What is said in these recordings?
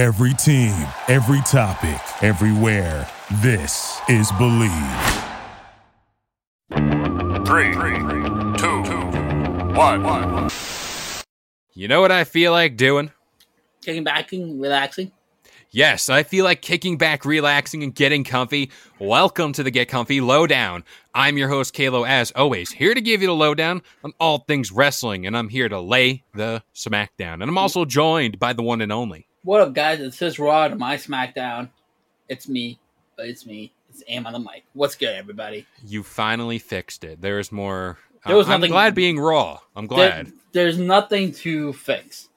Every team, every topic, everywhere. This is Believe. Three, two, one. You know what I feel like doing? Kicking back and relaxing. Yes, I feel like kicking back, relaxing, and getting comfy. Welcome to the Get Comfy Lowdown. I'm your host, Kalo, as always, here to give you the lowdown on all things wrestling, and I'm here to lay the smackdown. And I'm also joined by the one and only. What up, guys? It's this Raw to my SmackDown. It's me. It's me. It's Aim on the mic. What's good, everybody? You finally fixed it. There's more. There was uh, I'm nothing- glad being raw. I'm glad. There- there's nothing to fix.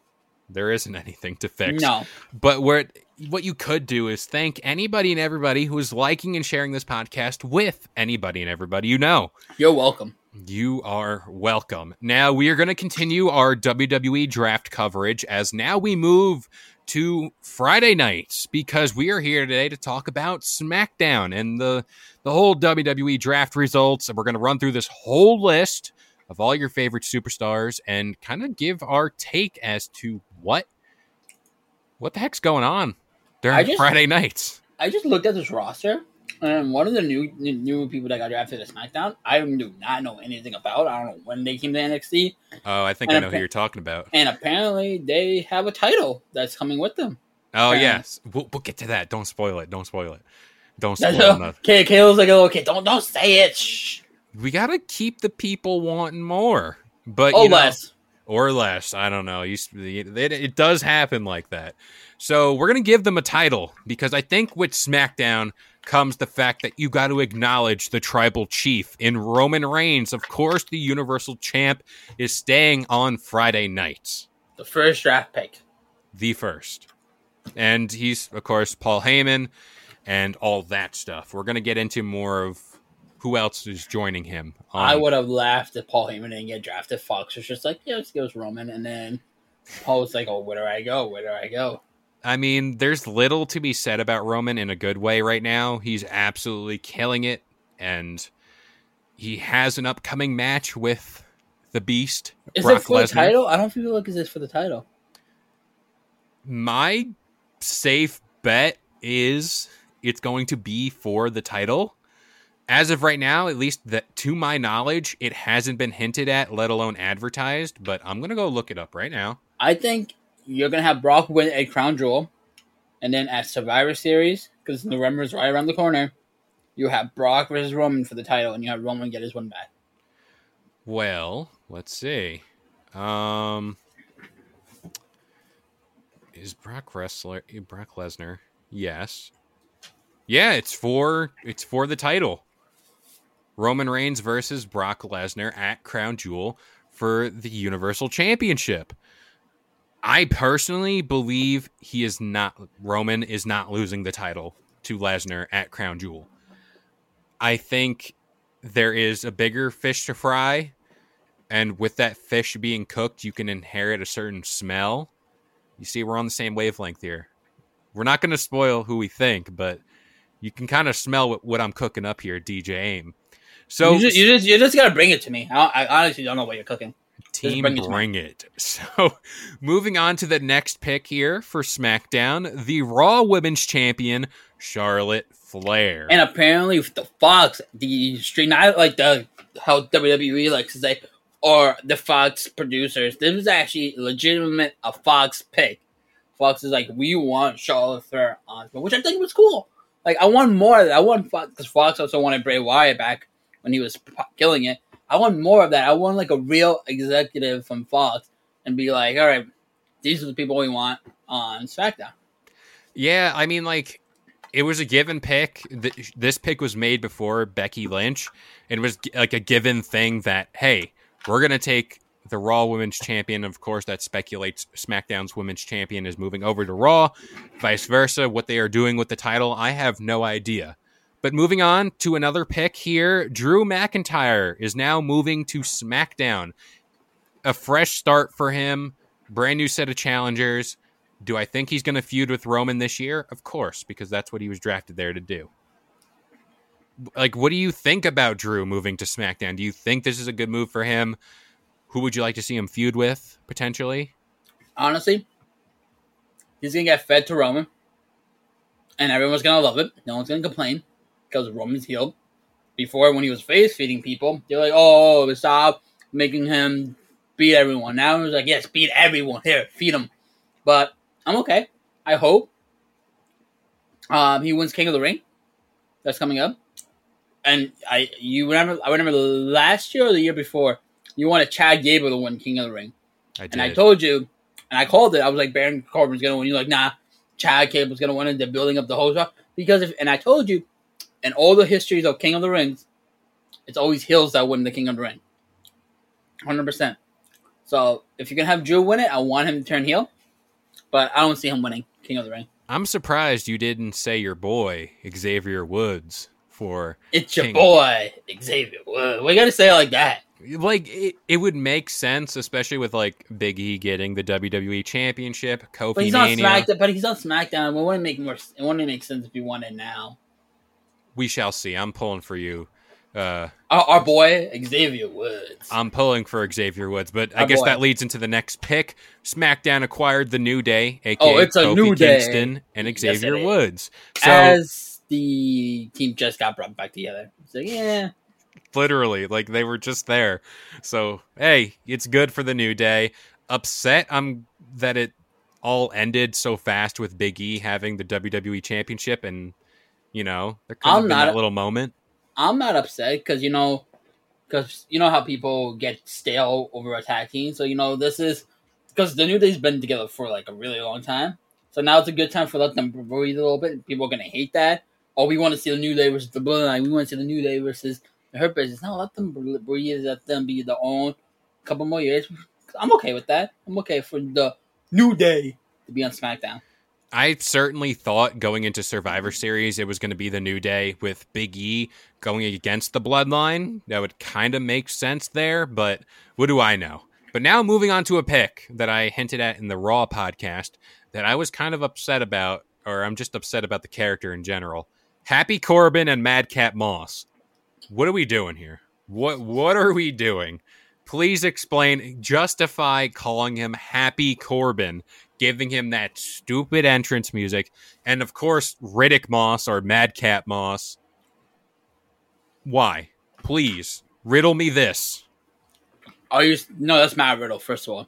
there isn't anything to fix. No. But where what you could do is thank anybody and everybody who is liking and sharing this podcast with anybody and everybody you know. You're welcome. You are welcome. Now we are going to continue our WWE draft coverage as now we move to Friday nights because we are here today to talk about SmackDown and the the whole WWE draft results and we're going to run through this whole list of all your favorite superstars and kind of give our take as to what what the heck's going on during just- Friday nights. I just looked at this roster, and one of the new new people that got drafted to SmackDown, I do not know anything about. I don't know when they came to NXT, Oh, I think And I know who you're talking about. and apparently they have a title that's coming with them. Oh yes, we'll, we'll get to that. Don't spoil it. Don't spoil it. Don't spoil nothing. okay. Kayla's like, "Oh, okay, don't don't say it." Shh. We gotta keep the people wanting more, but Oh, you know, less. or less. I don't know. You, it, it does happen like that. So we're gonna give them a title because I think with SmackDown comes the fact that you got to acknowledge the tribal chief in Roman Reigns. Of course, the Universal Champ is staying on Friday nights. The first draft pick. the first. And he's, of course, Paul Heyman and all that stuff. We're going to get into more of who else is joining him. I Um, would have laughed if Paul Heyman didn't get drafted. Fox was just like, yeah, let's go with Roman. And then Paul was like, oh, where do I go? Where do I go? I mean, there's little to be said about Roman in a good way right now. He's absolutely killing it. And he has an upcoming match with the Beast, Is Brock it for the title? I don't feel like is this for the title. My safe bet is it's going to be for the title. As of right now, at least that to my knowledge, it hasn't been hinted at, let alone advertised. But I'm gonna go look it up right now. I think you're gonna have Brock win a crown jewel, and then at Survivor Series, because November is right around the corner, you have Brock versus Roman for the title, and you have Roman get his one back. Well, let's see. Um, is Brock wrestler Brock Lesnar? Yes. Yeah, it's for it's for the title. Roman Reigns versus Brock Lesnar at Crown Jewel for the Universal Championship. I personally believe he is not Roman is not losing the title to Lesnar at Crown Jewel. I think there is a bigger fish to fry and with that fish being cooked, you can inherit a certain smell. You see, we're on the same wavelength here. We're not going to spoil who we think, but you can kind of smell what, what I'm cooking up here, DJ Aim. So, you, just, you just you just gotta bring it to me. I, I honestly don't know what you're cooking. Team bring bring it. So, moving on to the next pick here for SmackDown, the Raw Women's Champion Charlotte Flair. And apparently, with the Fox, the stream, not like the how WWE likes to say, or the Fox producers. This was actually legitimate a Fox pick. Fox is like, we want Charlotte Flair on, which I think was cool. Like, I want more. that. I want Fox because Fox also wanted Bray Wyatt back when he was killing it. I want more of that. I want like a real executive from Fox and be like, all right, these are the people we want on SmackDown. Yeah, I mean, like, it was a given pick. This pick was made before Becky Lynch. It was like a given thing that, hey, we're going to take the Raw Women's Champion. Of course, that speculates SmackDown's Women's Champion is moving over to Raw, vice versa. What they are doing with the title, I have no idea. But moving on to another pick here, Drew McIntyre is now moving to SmackDown. A fresh start for him, brand new set of challengers. Do I think he's going to feud with Roman this year? Of course, because that's what he was drafted there to do. Like, what do you think about Drew moving to SmackDown? Do you think this is a good move for him? Who would you like to see him feud with potentially? honestly, he's gonna get fed to Roman, and everyone's gonna love it. No one's gonna complain because Roman's healed. Before, when he was face feeding people, they're like, "Oh, stop making him beat everyone." Now he's like, "Yes, beat everyone. Here, feed him." But I'm okay. I hope um, he wins King of the Ring. That's coming up. And I, you remember? I remember last year or the year before, you wanted Chad Gable to win King of the Ring. I. And I told you, and I called it. I was like, Baron Corbin's gonna win. You're like, nah, Chad Gable's gonna win, and they're building up the whole stuff because if. And I told you, in all the histories of King of the Rings, it's always heels that win the King of the Ring. Hundred percent. So if you're gonna have Drew win it, I want him to turn heel, but I don't see him winning King of the Ring. I'm surprised you didn't say your boy Xavier Woods for It's your King. boy Xavier. Whoa, we gotta say it like that. like it, it would make sense, especially with like Big E getting the WWE Championship, Kofi But he's on Mania. SmackDown. But he's on SmackDown. It wouldn't make more. It wouldn't make sense if he won it now. We shall see. I'm pulling for you. Uh, Our, our boy Xavier Woods. I'm pulling for Xavier Woods, but I Our guess boy. that leads into the next pick. SmackDown acquired the New Day, aka Oh, it's a Kofi New Day. Kingston and Xavier is. Woods. So As the team just got brought back together. Like, yeah. literally, like they were just there. So hey, it's good for the New Day. Upset I'm that it all ended so fast with Big E having the WWE Championship, and you know there could I'm not- that little moment. I'm not upset because you know, because you know how people get stale over attacking. So you know, this is because the New Day's been together for like a really long time. So now it's a good time for let them breathe a little bit. People are gonna hate that. Oh, we want to see the New Day versus the Bloodline. We want to see the New Day versus the Hurt Business. Now let them breathe. Let them be their own. couple more years. I'm okay with that. I'm okay for the New Day to be on SmackDown. I certainly thought going into Survivor Series it was going to be the New Day with Big E going against the Bloodline. That would kind of make sense there, but what do I know? But now moving on to a pick that I hinted at in the Raw podcast that I was kind of upset about, or I'm just upset about the character in general. Happy Corbin and Madcap Moss. What are we doing here? What what are we doing? Please explain, justify calling him Happy Corbin giving him that stupid entrance music, and of course Riddick Moss or Madcap Moss. Why? Please riddle me this. Are you no? That's Matt Riddle. First of all.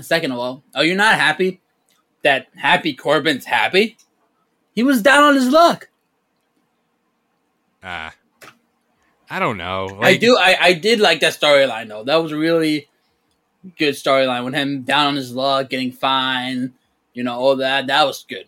Second of all, are you not happy that Happy Corbin's happy? He was down on his luck. Ah, I don't know. I do. I, I did like that storyline though. That was really good storyline with him down on his luck, getting fined. You know all that. That was good.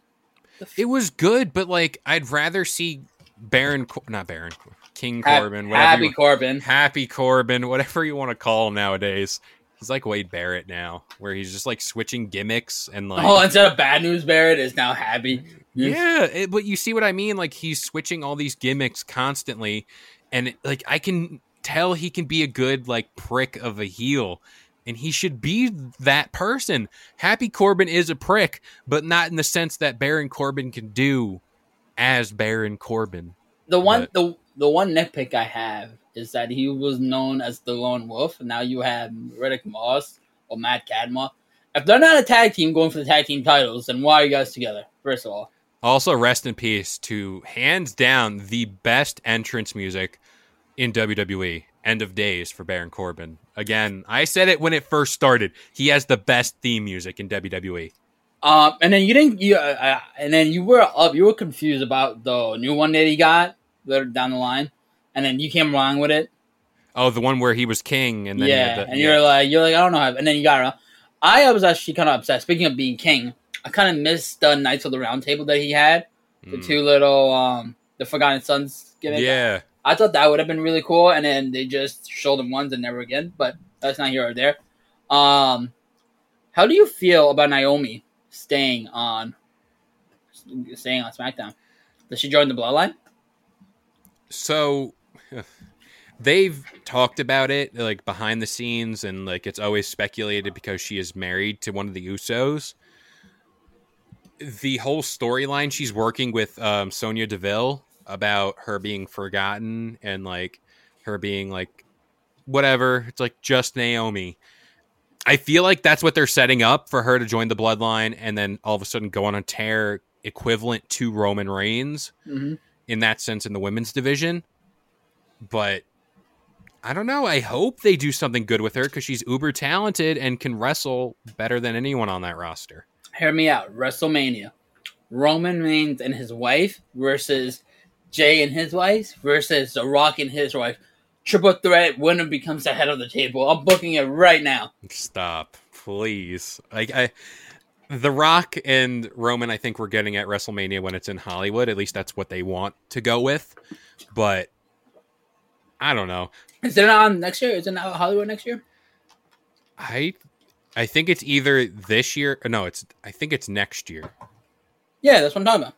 It was good, but like I'd rather see Baron, not Baron, King Corbin, whatever Happy you, Corbin. Happy Corbin, whatever you want to call him nowadays. He's like Wade Barrett now, where he's just like switching gimmicks and like Oh, instead of bad news, Barrett is now happy. Yeah, it, but you see what I mean? Like he's switching all these gimmicks constantly, and like I can tell he can be a good like prick of a heel, and he should be that person. Happy Corbin is a prick, but not in the sense that Baron Corbin can do as Baron Corbin. The one the the one nitpick I have is that he was known as the Lone Wolf, and now you have Riddick Moss or Matt Cadma. If they're not a tag team going for the tag team titles, then why are you guys together? First of all, Also, rest in peace to hands down the best entrance music in WWE. End of days for Baron Corbin. Again, I said it when it first started. He has the best theme music in. WWE. um, and then you didn't, you, uh, uh, and then you were up, you were confused about the new one that he got later down the line, and then you came along with it. Oh, the one where he was king, and then he yeah, the, and yeah. you're like, you're like, I don't know, and then you got around. I was actually kind of upset. Speaking of being king, I kind of missed the Knights of the Round Table that he had. The Mm. two little, um, the Forgotten Sons gimmick. Yeah, I thought that would have been really cool, and then they just showed them once and never again. But that's not here or there. Um, how do you feel about Naomi staying on, staying on SmackDown? Does she join the Bloodline? so they've talked about it like behind the scenes, and like it's always speculated because she is married to one of the Usos. The whole storyline she's working with um, Sonya Deville about her being forgotten and like her being like whatever. It's like just Naomi. I feel like that's what they're setting up for her to join the bloodline and then all of a sudden go on a tear equivalent to Roman Reigns hmm in that sense in the women's division. But I don't know. I hope they do something good with her because she's uber talented and can wrestle better than anyone on that roster. Hear me out. WrestleMania. Roman Reigns and his wife versus Jey and his wife versus The Rock and his wife. Triple threat winner becomes the head of the table. I'm booking it right now. Stop, please. Like I, The Rock and Roman, I think we're getting at WrestleMania when it's in Hollywood. At least that's what they want to go with. But I don't know. Is it on next year? Is it not Hollywood next year? I, I think it's either this year. or No, it's. I think it's next year. Yeah, that's what I'm talking about.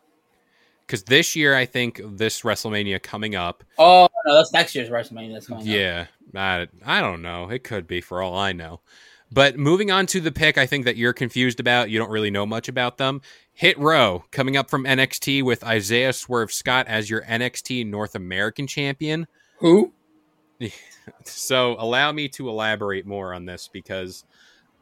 Because this year, I think this WrestleMania coming up. Oh no, that's next year's WrestleMania. That's on. Yeah, I, I don't know. It could be for all I know. But moving on to the pick, I think that you're confused about. You don't really know much about them. Hit Row coming up from NXT with Isaiah Swerve Scott as your NXT North American champion. Who? So allow me to elaborate more on this because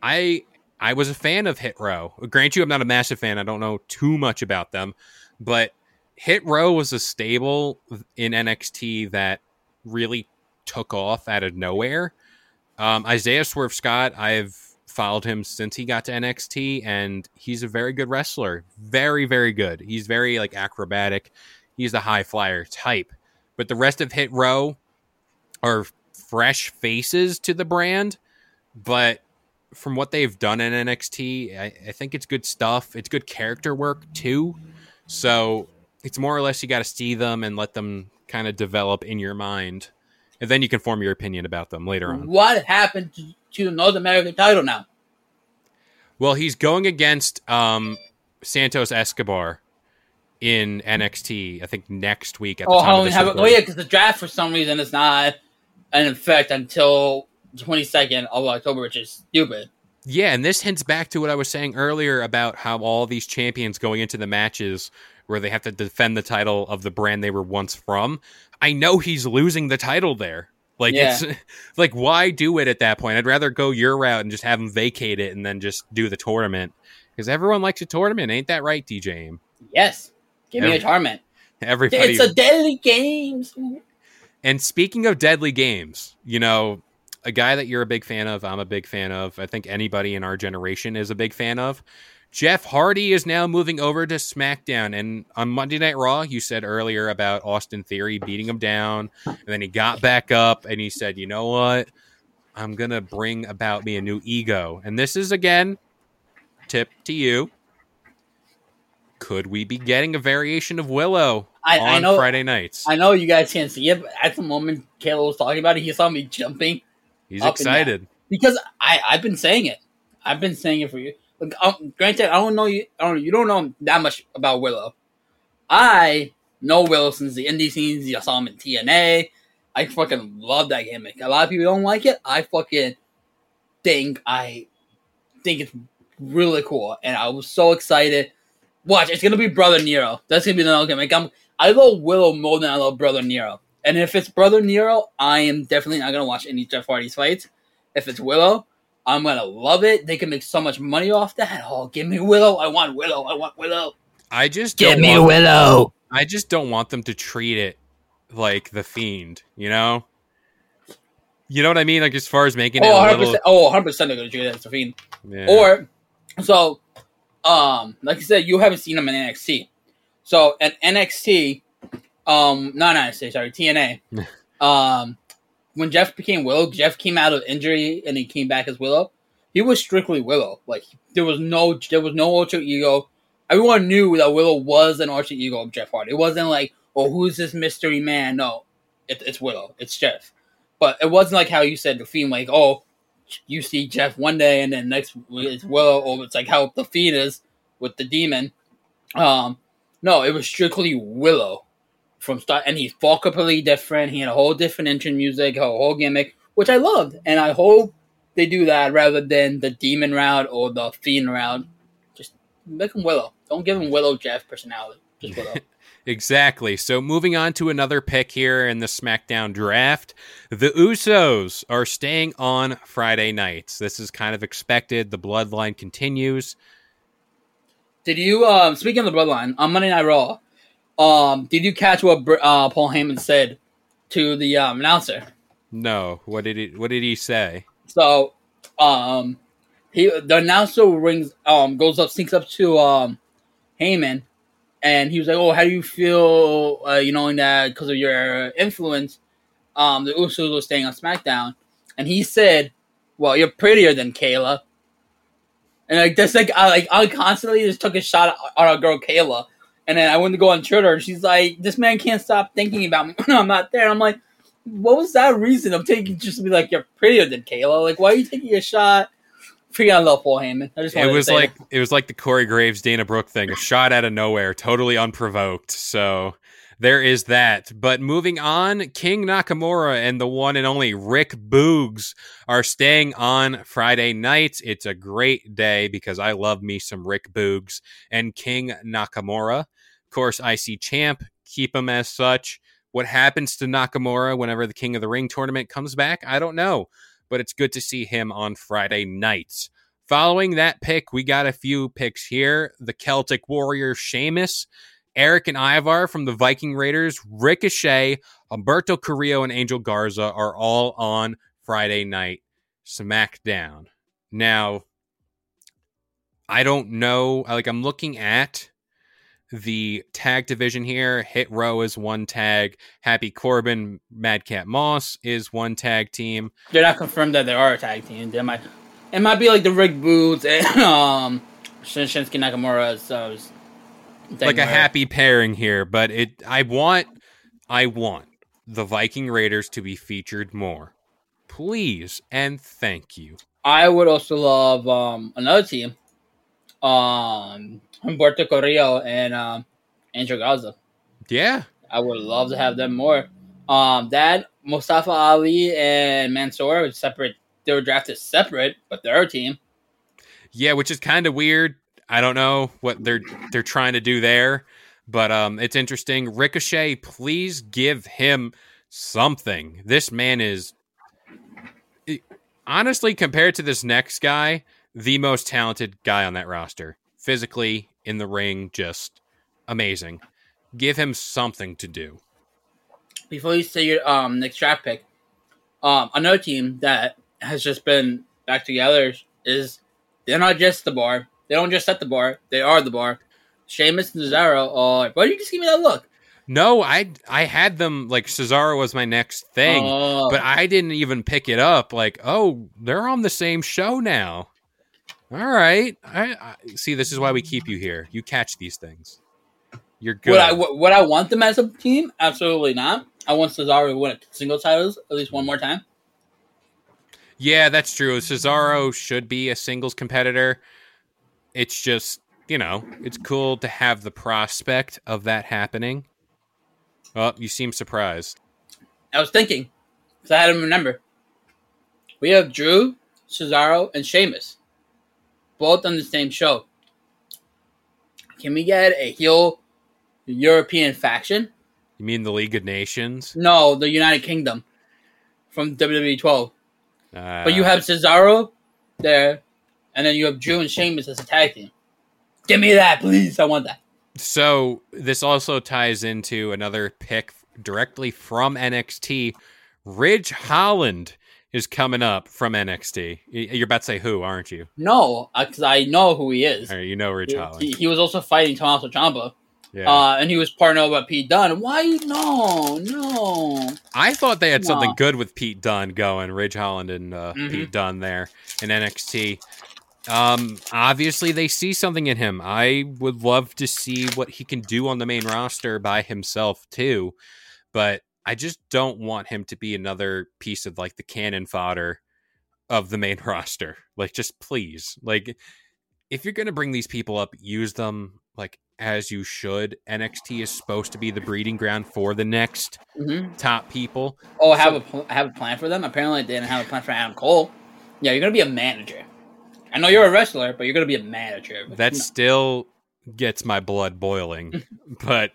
I I was a fan of Hit Row. Grant you, I'm not a massive fan. I don't know too much about them, but Hit Row was a stable in NXT that really took off out of nowhere. Um, Isaiah Swerve Scott, I've followed him since he got to NXT, and he's a very good wrestler. Very, very good. He's very like acrobatic. He's a high flyer type. But the rest of Hit Row are fresh faces to the brand, but from what they've done in NXT, I, I think it's good stuff. It's good character work too. So it's more or less you got to see them and let them kind of develop in your mind, and then you can form your opinion about them later on. What happened to, to the North American title now? Well, he's going against um, Santos Escobar in NXT. I think next week at the Oh, time of long this have? Oh yeah, because the draft for some reason is not in effect until the 22nd of October, which is stupid. Yeah, and this hints back to what I was saying earlier about how all these champions going into the matches where they have to defend the title of the brand they were once from. I know he's losing the title there. Like Yeah. it's like why do it at that point? I'd rather go your route and just have him vacate it and then just do the tournament because everyone likes a tournament, ain't that right, DJ? Aim? Yes, give me a tournament. Everybody. It's a deadly games. And speaking of deadly games, you know, a guy that you're a big fan of, I'm a big fan of. I think anybody in our generation is a big fan of. Jeff Hardy is now moving over to SmackDown. And on Monday Night Raw, you said earlier about Austin Theory beating him down. And then he got back up and he said, you know what? I'm going to bring about me a new ego. And this is, again, tip to you. Could we be getting a variation of Willow I, on I know. Friday nights? I know you guys can't see it, but at the moment Kayla was talking about it, he saw me jumping He's up and down. excited. because I I've been saying it. I've been saying it for you. Look, um, granted, I don't know you. I don't. You don't know that much about Willow. I know Willow since the indie scenes. You saw him in TNA. I fucking love that gimmick. A lot of people don't like it. I fucking think I think it's really cool, and I was so excited. Watch, it's gonna be Brother Nero. That's gonna be the gimmick. I'm, I love Willow more than I love Brother Nero. And if it's Brother Nero, I am definitely not gonna watch any Jeff Hardy's fights. If it's Willow, I'm gonna love it. They can make so much money off that. Oh, give me Willow. I want Willow. I want Willow. I just Give don't me want, Willow. I just don't want them to treat it like the fiend, you know? You know what I mean? Like as far as making it Oh, a 100 little percent. Oh, 100 percent. They're gonna treat it as a fiend. yeah. Or so, um, like you said, you haven't seen him in NXT. So at NXT, um, not NXT, sorry, TNA. um, when Jeff became Willow, Jeff came out of injury and he came back as Willow. He was strictly Willow. Like there was no, there was no alter ego. Everyone knew that Willow was an alter ego of Jeff Hardy. It wasn't like, oh, who's this mystery man? No, it, it's Willow. It's Jeff. But it wasn't like how you said the Fiend, like, oh, you see Jeff one day and then next it's Willow, or it's like how the Fiend is with the demon. Um, no, it was strictly Willow from start, and he's fought completely different. He had a whole different entrance music, a whole gimmick, which I loved, and I hope they do that rather than the demon route or the Fiend route. Just make him Willow. Don't give him Willow Jeff personality. Just up. Exactly. So moving on to another pick here in the SmackDown draft, the Usos are staying on Friday nights. This is kind of expected. The bloodline continues. Did you um speaking of the bloodline on Monday Night Raw? Um, did you catch what uh, Paul Heyman said to the um, announcer? No, what did he what did he say? So, um, he the announcer rings um goes up sneaks up to um Heyman, and he was like, "Oh, how do you feel? Uh, you knowing that because of your influence, um, the Usos were staying on SmackDown?" And he said, "Well, you're prettier than Kayla." And like that's like I like I constantly just took a shot at our girl Kayla, and then I went to go on Twitter, and she's like, "This man can't stop thinking about me when I'm not there." And I'm like, "What was that reason of taking just to be like you're prettier than Kayla? Like, why are you taking a shot?" Freaking I love Paul Heyman. I just It was like that. it was like the Corey Graves Dana Brooke thing, a shot out of nowhere, totally unprovoked. So there is that. But moving on, King Nakamura and the one and only Rick Boogs are staying on Friday nights. It's a great day because I love me some Rick Boogs and King Nakamura. Course, IC champ, keep him as such. What happens to Nakamura whenever the King of the Ring tournament comes back? I don't know, but it's good to see him on Friday nights. Following that pick, we got a few picks here. The Celtic Warrior Sheamus, Erik and Ivar from the Viking Raiders, Ricochet, Humberto Carrillo, and Angel Garza are all on Friday night SmackDown. Now, I don't know. Like, I'm looking at the tag division here. Hit Row is one tag. Happy Corbin, Madcap Moss is one tag team. they're not confirmed that they are a tag team. They might it might be like the Rick Boogs and um Shinsuke Nakamura. So it's- like a happy pairing here, but it I want I want the Viking Raiders to be featured more. Please and thank you. I would also love um another team, um Humberto Carrillo and um Angel Garza. Yeah. I would love to have them more. Um, that Mustafa Ali and Mansoor were separate. They were drafted separate, but they're a team. Yeah, which is kind of weird. I don't know what they're they're trying to do there, but um it's interesting. Ricochet, please give him something. This man is honestly compared to this next guy, the most talented guy on that roster. Physically in the ring just amazing. Give him something to do. before you say your um next draft pick, um another team that has just been back together is they're not just the bar. They don't just set the bar. They are the bar. Sheamus and Cesaro are. Why do you just give me that look? No, I I had them like Cesaro was my next thing, Oh. but I didn't even pick it up. Like, oh, they're on the same show now. All right, I, I see. This is why we keep you here. You catch these things. You're good. Would I would I want them as a team? Absolutely not. I want Cesaro to win single titles at least one more time. yeah, that's true. Cesaro should be a singles competitor. It's just you know, it's cool to have the prospect of that happening. Oh, you seem surprised. I was thinking, because I had to remember. We have Drew, Cesaro, and Sheamus, both on the same show. Can we get a heel European faction? You mean the League of Nations? No, the United Kingdom from WWE 12. Uh, But you have Cesaro there, and then you have Drew and Sheamus as a tag team. Give me that, please. I want that. So this also ties into another pick directly from NXT. Ridge Holland is coming up from NXT. You're about to say who, aren't you? No, because I know who he is. Right, you know Ridge He, Holland. he- he was also fighting Tommaso Ciampa, Yeah. uh, and he was partnered with Pete Dunne. Why? No, no. I thought they had something good with Pete Dunne going. Ridge Holland and uh, Mhm. Pete Dunne there in NXT. Um, obviously they see something in him. I would love to see what he can do on the main roster by himself too, but I just don't want him to be another piece of like the cannon fodder of the main roster. Like, just please, like, if you're gonna bring these people up, use them like as you should. NXT is supposed to be the breeding ground for the next hmm top people. Oh, I have a pl- have a plan for them. Apparently, they didn't have a plan for Adam Cole. Yeah, you're gonna be a manager. I know you're a wrestler, but you're gonna be a manager. That's still gets my blood boiling. but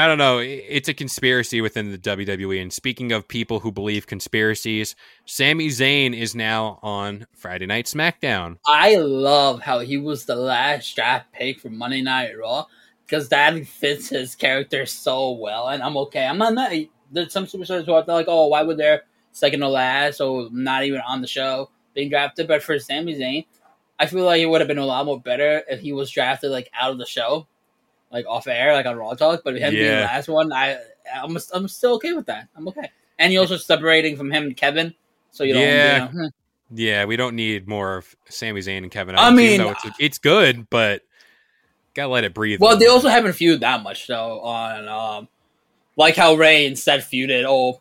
I don't know. It's a conspiracy within the WWE. And speaking of people who believe conspiracies, Sami Zayn is now on Friday Night SmackDown. I love how he was the last draft pick for Monday Night Raw because that fits his character so well, and I'm okay. I'm not. not there's some superstars who are like, oh, why would they're second to last or not even on the show being drafted? But for Sami Zayn, I feel like it would have been a lot more better if he was drafted like out of the show, like off air, like on Raw Talk. But him being the last one, I I'm I'm still okay with that. I'm okay. And you're also separating from him and Kevin, so you don't. Yeah. You know, Yeah, we don't need more of Sami Zayn and Kevin I mean- it's, it's good, but gotta let it breathe. Well, they also haven't feuded that much though. On um, like how Ray instead feuded. Oh,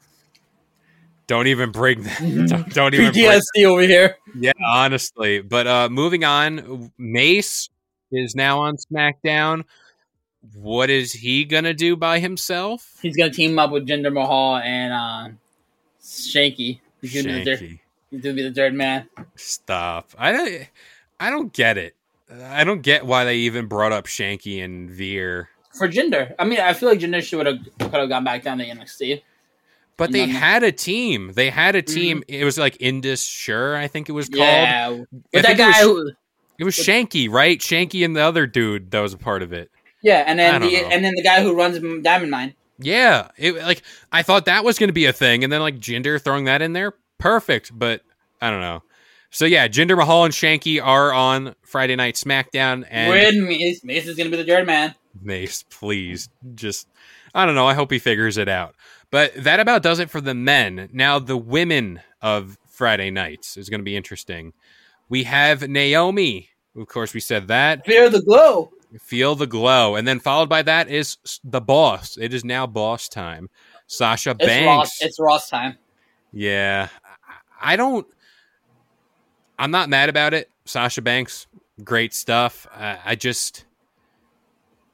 don't even bring that. Don't, don't even. Bring, PTSD over here. yeah, honestly. But uh moving on, Mace is now on SmackDown. What is he gonna do by himself? He's gonna team up with Jinder Mahal and uh, Shanky. He's gonna, be the third, Shanky. he's gonna be the third man. Stop. I don't. I don't get it. I don't get why they even brought up Shanky and Veer. For Jinder, I mean, I feel like Jinder should have could have gone back down to NXT. But they had a team. They had a team. It was like Indus Sher, I think it was called. Yeah, with that think it was- who, It was Shanky, right? Shanky and the other dude that was a part of it. Yeah, and then the know. and then the guy who runs Diamond Mine. Yeah, it like I thought that was going to be a thing, and then like Jinder throwing that in there, perfect. But I don't know. So yeah, Jinder Mahal and Shanky are on Friday Night SmackDown, and Weird Mace. Mace is gonna be the third man. Mace, please, just I don't know. I hope he figures it out. But that about does it for the men. Now the women of Friday nights is going to be interesting. We have Naomi. Of course, we said that. Fear the glow. Feel the glow, and then followed by that is the boss. It is now boss time. Sasha It's Banks. Ross. It's Ross time. Yeah, I don't. I'm not mad about it. Sasha Banks, great stuff. I, I just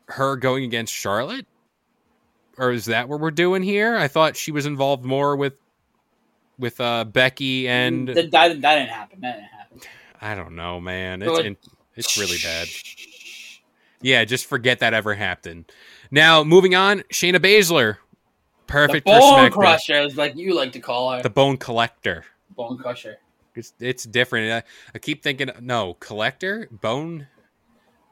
her going against Charlotte, or is that what we're doing here? I thought she was involved more with with uh Becky and that, that, that didn't happen. That didn't happen. I don't know, man. It's in, it's really bad. Yeah, just forget that ever happened. Now moving on, Shayna Baszler, perfect for bone crusher is like you like to call her. The Bone Collector. bone crusher. It's it's different. I, I keep thinking no collector bone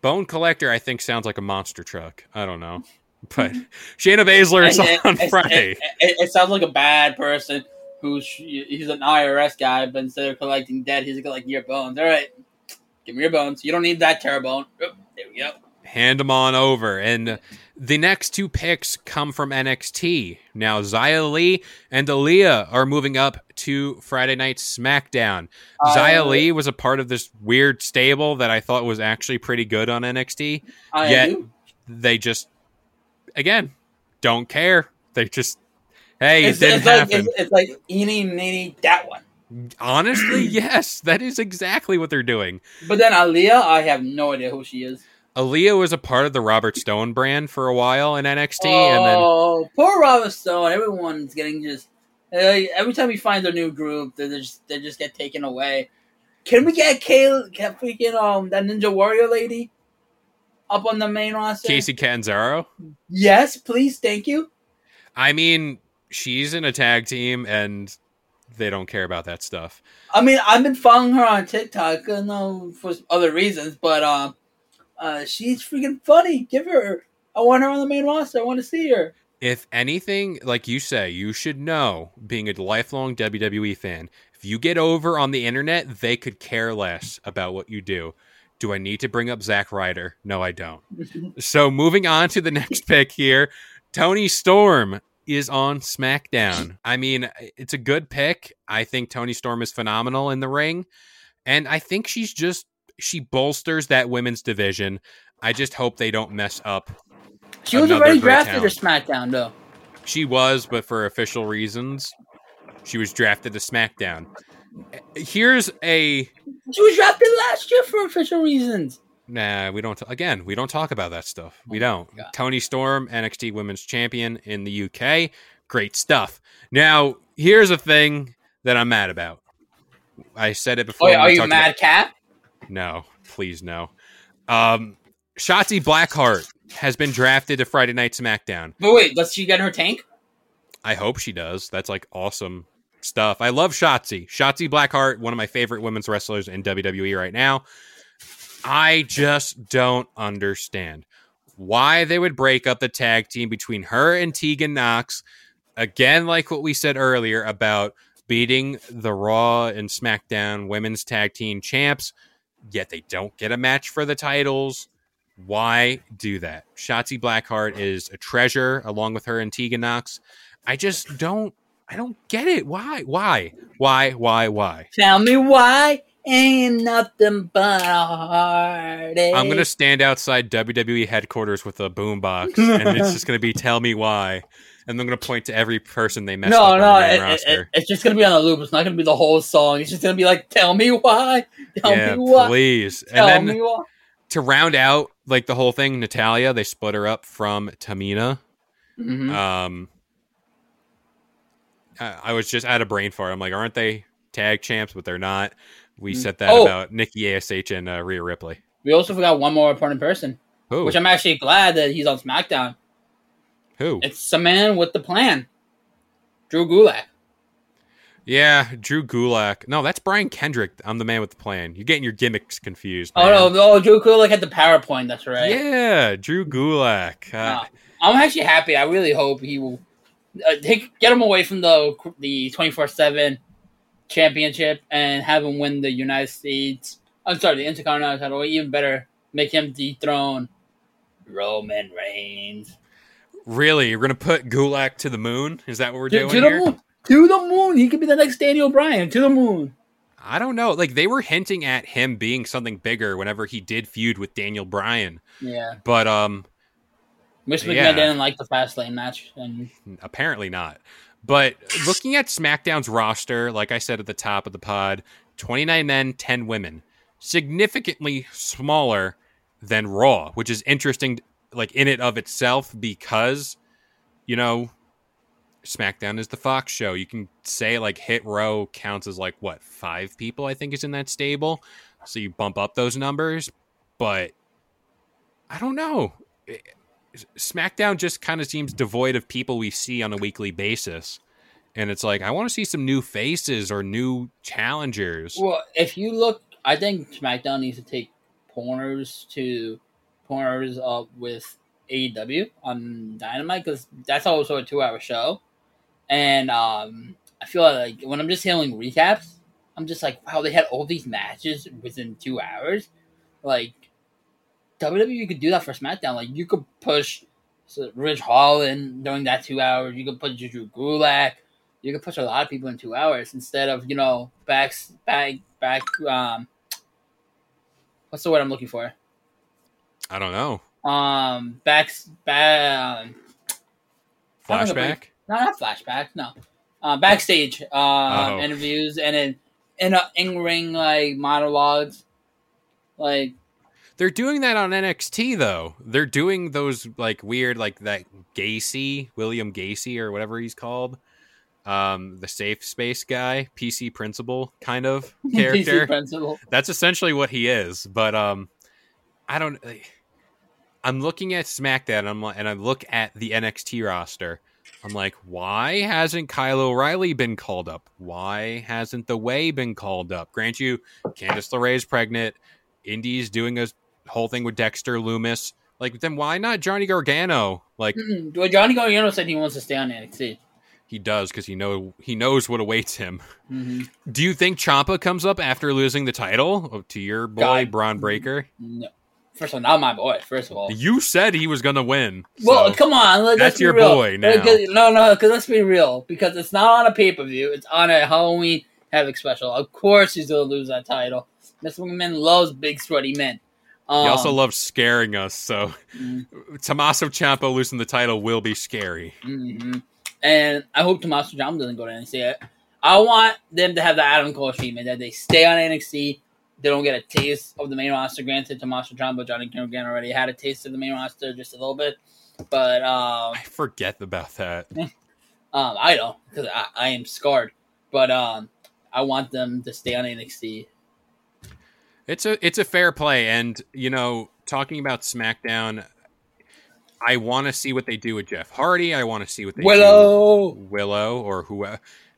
bone collector. I think sounds like a monster truck. I don't know, but Shayna Baszler is and- on and- Friday. It, it- it sounds like a bad person who's he's an IRS guy, but instead of collecting debt, he's like your bones. All right, give me your bones. You don't need that terror bone. Oop, there we go. Hand them on over, and the next two picks come from NXT. Now Xia Li and Aaliyah are moving up to Friday Night SmackDown. Xia Uh, Li was a part of this weird stable that I thought was actually pretty good on NXT. I Yet- do. They just again don't care. They just hey, It's, it didn't it's like happen. it's, it's like eeny meeny that one. Honestly, yes, that is exactly what they're doing. But then Aaliyah, I have no idea who she is. Aaliyah was a part of the Robert Stone brand for a while in NXT, and then oh, poor Robert Stone. Everyone's getting just uh, every time we find a new group, they just they just get taken away. Can we get Kayla, get freaking um that Ninja Warrior lady up on the main roster? Kacy Catanzaro. Yes, please, thank you. I mean, she's in a tag team, and they don't care about that stuff. I mean, I've been following her on TikTok, I know for other reasons, but um, uh, she's freaking funny. Give her. I want her on the main roster. I want to see her. If anything, like you say, you should know, being a lifelong WWE fan, if you get over on the internet, they could care less about what you do. Do I need to bring up Zack Ryder? No, I don't. So moving on to the next pick here, Toni Storm is on SmackDown. I mean, it's a good pick. I think Toni Storm is phenomenal in the ring, and I think she's just she bolsters that women's division. I just hope they don't mess up. She was already drafted to. SmackDown, though. She was, but for official reasons, she was drafted to SmackDown. Here's a She was drafted last year for official reasons. Nah, we don't. Again, we don't talk about that stuff. We oh don't. God. Toni Storm, NXT Women's Champion in the UK. Great stuff. Now, here's a thing that I'm mad about. I said it before. Oh, when are you Mad Cat? about- no, please no. Um, Shotzi Blackheart has been drafted to Friday Night SmackDown. But wait, does she get her tank? I hope she does. That's like awesome stuff. I love Shotzi. Shotzi Blackheart, one of my favorite women's wrestlers in WWE right now. I just don't understand why they would break up the tag team between her and Tegan Knox. Again, like what we said earlier about beating the Raw and SmackDown women's tag team champs, yet they don't get a match for the titles. Why do that? Shotzi Blackheart is a treasure along with her and Tegan Knox. I just don't I don't get it. Why? Why? Why? Why? Why? Tell me why. Ain't nothing but a heartache. I'm gonna stand outside WWE headquarters with a boombox, and it's just gonna be "Tell me why," and I'm gonna point to every person they messed No, up no, main it, it, it's just gonna be on a loop. It's not gonna be the whole song. It's just gonna be like, "Tell me why, tell yeah, me why, please. tell And me then why." to round out like the whole thing, Natalya they split her up from Tamina. Mhm. Um, I, I was just at a brain fart. I'm like, aren't they tag champs? But they're not. We Mm. said that Oh. about Nikki Ash and uh, Rhea Ripley. We also forgot one more important person, Who? which I'm actually glad that he's on SmackDown. Who? It's the man with the plan, Drew Gulak. Yeah, Drew Gulak. No, that's Brian Kendrick. I'm the man with the plan. You're getting your gimmicks confused. Oh no, no, Drew Gulak had the PowerPoint. That's right. Yeah, Drew Gulak. Uh, No. I'm actually happy. I really hope he will uh, take get him away from the the 24 seven championship and have him win the United States. I'm sorry, the Intercontinental title. Or even better, make him dethrone Roman Reigns Really, you're gonna put Gulak to the moon? Is that what we're to, doing to the here? moon. To the moon. He could be the next Daniel Bryan. To the moon. I don't know. Like they were hinting at him being something bigger whenever he did feud with Daniel Bryan, Yeah. but um, Miss McMahon Yeah. didn't like the fast lane match, and apparently not. But looking at SmackDown's roster, like I said at the top of the pod, 29 men, 10 women, significantly smaller than Raw, which is interesting, like in it of itself, because you know SmackDown is the Fox show. You can say like Hit Row counts as like what five people I think is in that stable, so you bump up those numbers. But I don't know. Eh, SmackDown just kind of seems devoid of people we see on a weekly basis. And it's like, I want to see some new faces or new challengers. Well, if you look, I think SmackDown needs to take corners to pointers up with AEW on Dynamite because that's also a two-hour show, and um, I feel like when I'm just hearing recaps, I'm just like, wow, they had all these matches within two hours. Like WWE could do that for SmackDown. Like you could push Ridge Holland during that two hours. You could put Juju Gulak. You could push a lot of people in two hours instead of you know back back back. Um, what's the word I'm looking for? I don't know. Um, back back. Um, I don't know, Flashback? no, not flashback. No, uh, backstage um, Oh. interviews and in in a in ring like monologues. Like They're doing that on NXT though. They're doing those like weird like that Gacy, William Gacy or whatever he's called. Um the safe space guy, PC principal kind of character. That's essentially what he is. But um, I don't. I'm looking at SmackDown, and I'm and I look at the NXT roster. I'm like, why hasn't Kyle O'Reilly been called up? Why hasn't the Way been called up? Grant you, Candice LeRae is pregnant. Indi's doing a whole thing with Dexter Lumis. Like, then why not Johnny Gargano? Like Mm-mm. Well, Johnny Gargano said he wants to stay on NXT. he does because he know he knows what awaits him. hmm Do you think Ciampa comes up after losing the title oh, to your boy God. Bron Breakker? No, first of all, not my boy. First of all, You said he was going to win. Well, so- come on. Let's That's your real. boy now. No, no, because let's be real. Because it's not on a pay per view. It's on a Halloween Havoc special. Of course, he's gonna lose that title. Mr. McMahon loves big sweaty men. Um, He also loves scaring us, so mhm, Tommaso Ciampa losing the title will be scary. mhm. And I hope Tommaso Ciampa doesn't go to NXT. I want them to have the Adam Cole treatment that they stay on NXT. They don't get a taste of the main roster. Granted, Tommaso Ciampa, Johnny Gargano already had a taste of the main roster just a little bit, but um, I forget about that. Um, I don't because I, I am scarred, but um, I want them to stay on NXT. It's a it's a fair play, and you know talking about SmackDown, I want to see what they do with Jeff Hardy. I want to see what they Willow. Willow or who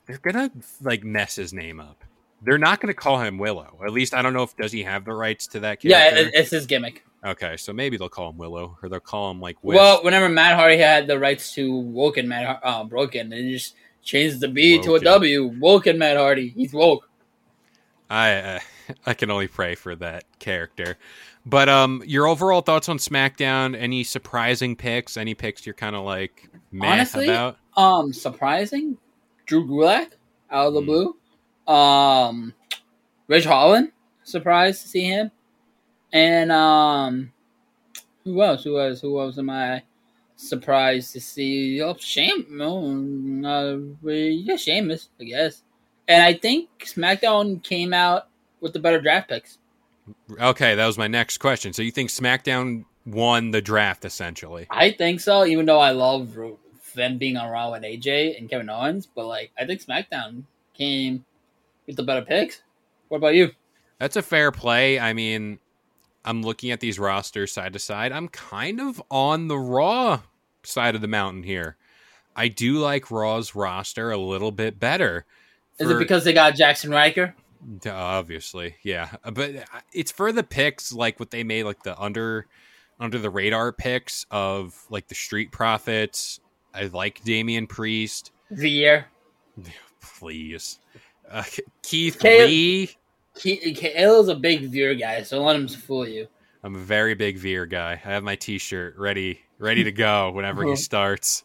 they're gonna like mess his name up. They're not gonna call him Willow. At least I don't know if does he have the rights to that Yeah, character. it, it's his gimmick. okay, so maybe they'll call him Willow or they'll call him like Wisp. Well, whenever Matt Hardy had the rights to Woken Matt, uh, Broken, they just changed the B to a W. Woken. Matt Hardy. He's woke. I uh, I can only pray for that character. But um, your overall thoughts on SmackDown? Any surprising picks? Any picks you're kind of like Honestly, about? Um, surprising. Drew Gulak out of the Hmm. blue. Um, Ridge Holland. Surprised to see him. And um, who else? Who else? Who else am I surprised to see? Oh, Shame. No, uh, yeah, Sheamus, I guess. And I think SmackDown came out with the better draft picks. Okay, that was my next question. So you think SmackDown won the draft essentially? I think so, even though I love them being on Raw with AJ and Kevin Owens, but like I think SmackDown came with the better picks. What about you? That's a fair play. I mean, I'm looking at these rosters side to side. I'm kind of on the Raw side of the mountain here. I do like Raw's roster a little bit better. Is it because they got Jackson Ryker? Obviously, yeah, Uh, but it's for the picks like what they made, like the under under the radar picks of like the Street Profits. I like Damian Priest. Veer. Please, uh, Keith Kale- Lee. He, Kale's a big Veer guy, so don't let him fool you. I'm a very big Veer guy. I have my T-shirt ready, ready to go whenever he starts.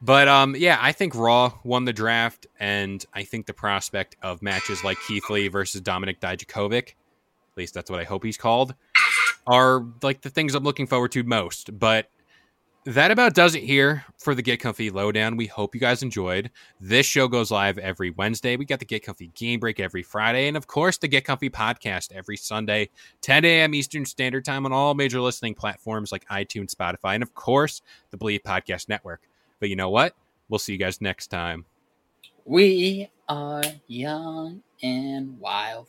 But um, yeah, I think Raw won the draft, and I think the prospect of matches like Keith Lee versus Dominik Dijakovic, at least that's what I hope he's called, are like the things I'm looking forward to most. But that about does it here for the Get Comfy Lowdown. We hope you guys enjoyed. This show goes live every Wednesday. We got the Get Comfy Game Break every Friday, and of course the Get Comfy podcast every Sunday, 10 a.m. Eastern Standard Time on all major listening platforms like iTunes, Spotify, and of course the Bleav Podcast Network. But you know what? We'll see you guys next time. We are young and wild.